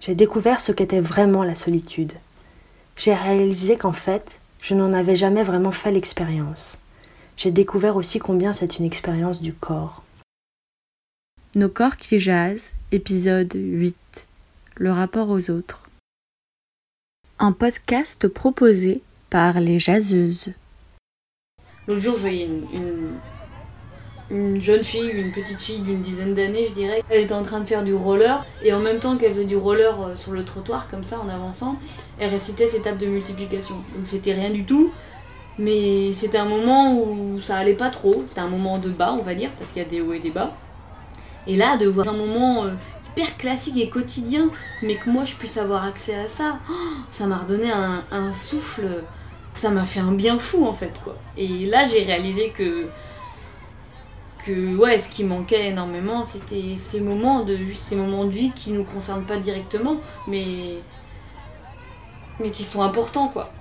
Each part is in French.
j'ai découvert ce qu'était vraiment la solitude. J'ai réalisé qu'en fait, je n'en avais jamais vraiment fait l'expérience. J'ai découvert aussi combien c'est une expérience du corps. Nos corps qui jasent, épisode 8. Le rapport aux autres. Un podcast proposé par les jaseuses. L'autre jour, je voyais une, une jeune fille, une petite fille d'une dizaine d'années, je dirais. Elle était en train de faire du roller et en même temps qu'elle faisait du roller euh, sur le trottoir, comme ça, en avançant, elle récitait ses tables de multiplication. Donc c'était rien du tout, mais c'était un moment où ça allait pas trop. C'était un moment de bas, on va dire, parce qu'il y a des hauts et des bas. Et là, de voir un moment euh, hyper classique et quotidien, mais que moi je puisse avoir accès à ça, oh, ça m'a redonné un, un souffle. Ça m'a fait un bien fou en fait, quoi. Et là, j'ai réalisé que que ouais, ce qui manquait énormément, c'était ces moments de juste ces moments de vie qui nous concernent pas directement, mais mais qui sont importants quoi.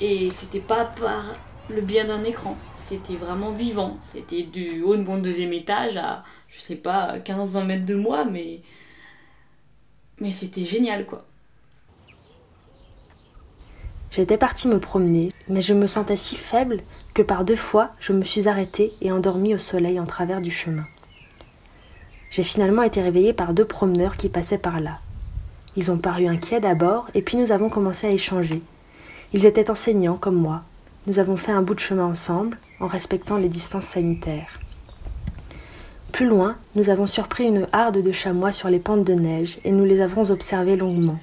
Et c'était pas par le bien d'un écran, c'était vraiment vivant. C'était du haut de mon deuxième étage à je sais pas 15-20 mètres de moi, mais mais c'était génial quoi. J'étais partie me promener, mais je me sentais si faible que par deux fois je me suis arrêtée et endormie au soleil en travers du chemin. J'ai finalement été réveillée par deux promeneurs qui passaient par là. Ils ont paru inquiets d'abord, et puis nous avons commencé à échanger. Ils étaient enseignants comme moi. Nous avons fait un bout de chemin ensemble, en respectant les distances sanitaires. Plus loin, nous avons surpris une harde de chamois sur les pentes de neige, et nous les avons observés longuement.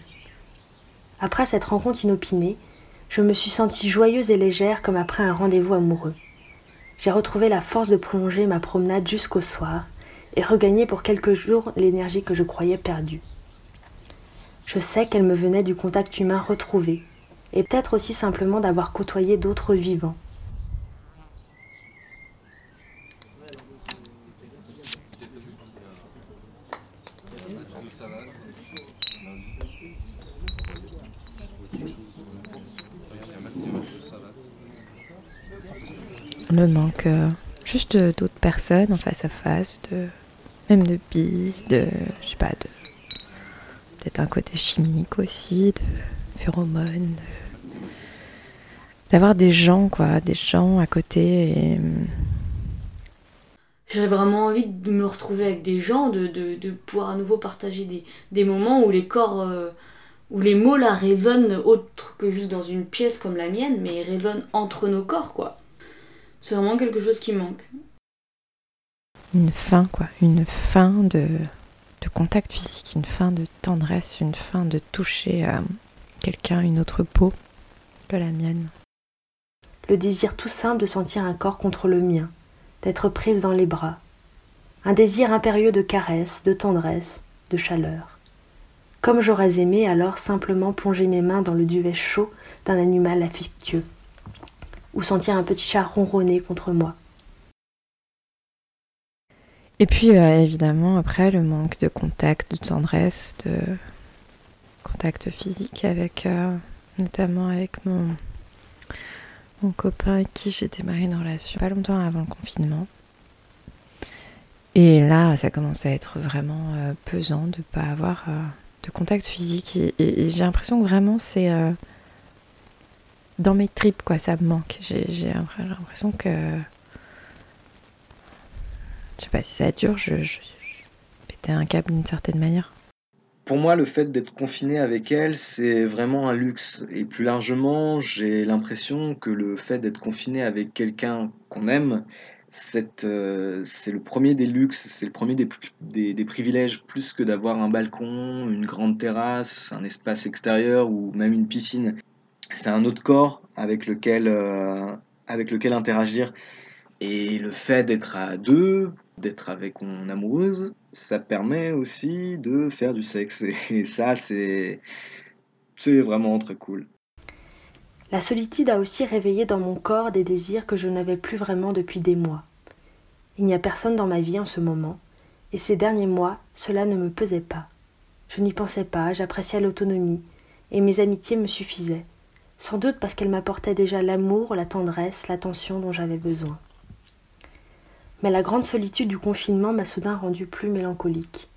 Après cette rencontre inopinée, je me suis sentie joyeuse et légère comme après un rendez-vous amoureux. J'ai retrouvé la force de prolonger ma promenade jusqu'au soir et regagner pour quelques jours l'énergie que je croyais perdue. Je sais qu'elle me venait du contact humain retrouvé, et peut-être aussi simplement d'avoir côtoyé d'autres vivants, me manque euh, juste d'autres personnes en face à face, de, même de bises, de, je sais pas, de peut-être un côté chimique aussi, de phéromones, d'avoir des gens, quoi, des gens à côté. Et... Hum, J'avais vraiment envie de me retrouver avec des gens, de, pouvoir à nouveau partager des, des moments où les corps, euh, où les mots là résonnent autre que juste dans une pièce comme la mienne, mais ils résonnent entre nos corps, quoi. C'est vraiment quelque chose qui manque. Une fin, quoi. Une fin de, de contact physique, une fin de tendresse, une fin de toucher à quelqu'un, une autre peau que la mienne. Le désir tout simple de sentir un corps contre le mien, d'être prise dans les bras. Un désir impérieux de caresse, de tendresse, de chaleur. Comme j'aurais aimé alors simplement plonger mes mains dans le duvet chaud d'un animal affectueux ou sentir un petit chat ronronner contre moi. Et puis euh, évidemment après le manque de contact, de tendresse, de contact physique avec euh, notamment avec mon copain avec qui j'ai démarré une relation pas longtemps avant le confinement. Et là, ça commence à être vraiment euh, pesant de ne pas avoir de contact physique. et j'ai l'impression que vraiment c'est dans mes tripes, quoi, ça me manque. J'ai l'impression que. Je sais pas si ça dure, je, je, pétais un câble d'une certaine manière. Pour moi, le fait d'être confiné avec elle, c'est vraiment un luxe. Et plus largement, j'ai l'impression que le fait d'être confiné avec quelqu'un qu'on aime, euh, c'est le premier des luxes, c'est le premier des, des, privilèges, plus que d'avoir un balcon, une grande terrasse, un espace extérieur ou même une piscine c'est un autre corps avec lequel, euh, avec lequel interagir. Et le fait d'être à deux, d'être avec mon amoureuse, ça permet aussi de faire du sexe. Et ça, c'est, c'est vraiment très cool. La solitude a aussi réveillé dans mon corps des désirs que je n'avais plus vraiment depuis des mois. Il n'y a personne dans ma vie en ce moment, et ces derniers mois, cela ne me pesait pas. Je n'y pensais pas, j'appréciais l'autonomie, et mes amitiés me suffisaient sans doute parce qu'elle m'apportait déjà l'amour, la tendresse, l'attention dont j'avais besoin. Mais la grande solitude du confinement m'a soudain rendue plus mélancolique.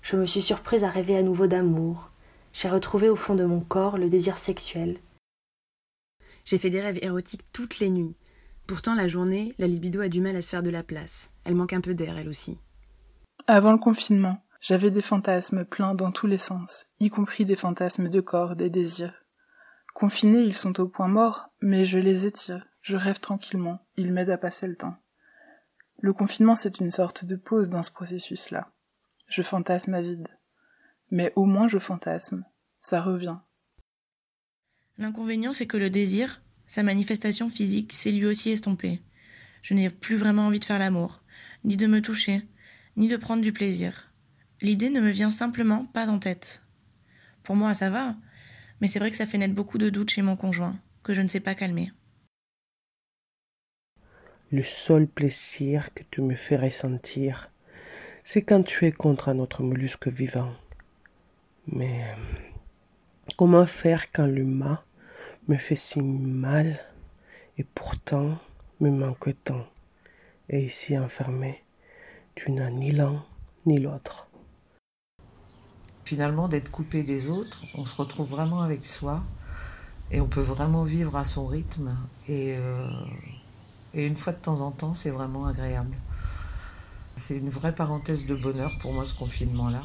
Je me suis surprise à rêver à nouveau d'amour, J'ai retrouvé au fond de mon corps le désir sexuel. J'ai fait des rêves érotiques toutes les nuits. Pourtant, la journée, la libido a du mal à se faire de la place. Elle manque un peu d'air, elle aussi. Avant le confinement, j'avais des fantasmes pleins dans tous les sens, y compris des fantasmes de corps, des désirs. Confinés, ils sont au point mort, mais je les étire, je rêve tranquillement, ils m'aident à passer le temps. Le confinement, c'est une sorte de pause dans ce processus-là. Je fantasme à vide. Mais au moins je fantasme. Ça revient. L'inconvénient, c'est que le désir, sa manifestation physique, s'est lui aussi estompé. Je n'ai plus vraiment envie de faire l'amour, ni de me toucher, ni de prendre du plaisir. L'idée ne me vient simplement pas en tête. Pour moi, ça va, mais c'est vrai que ça fait naître beaucoup de doutes chez mon conjoint, que je ne sais pas calmer. Le seul plaisir que tu me fais ressentir, c'est quand tu es contre un autre mollusque vivant. Mais comment faire quand l'humain me fait si mal et pourtant me manque tant? Et ici enfermé, tu n'as ni l'un ni l'autre. Finalement, d'être coupé des autres, on se retrouve vraiment avec soi et on peut vraiment vivre à son rythme. Et, euh, une fois de temps en temps, c'est vraiment agréable. C'est une vraie parenthèse de bonheur pour moi ce confinement-là.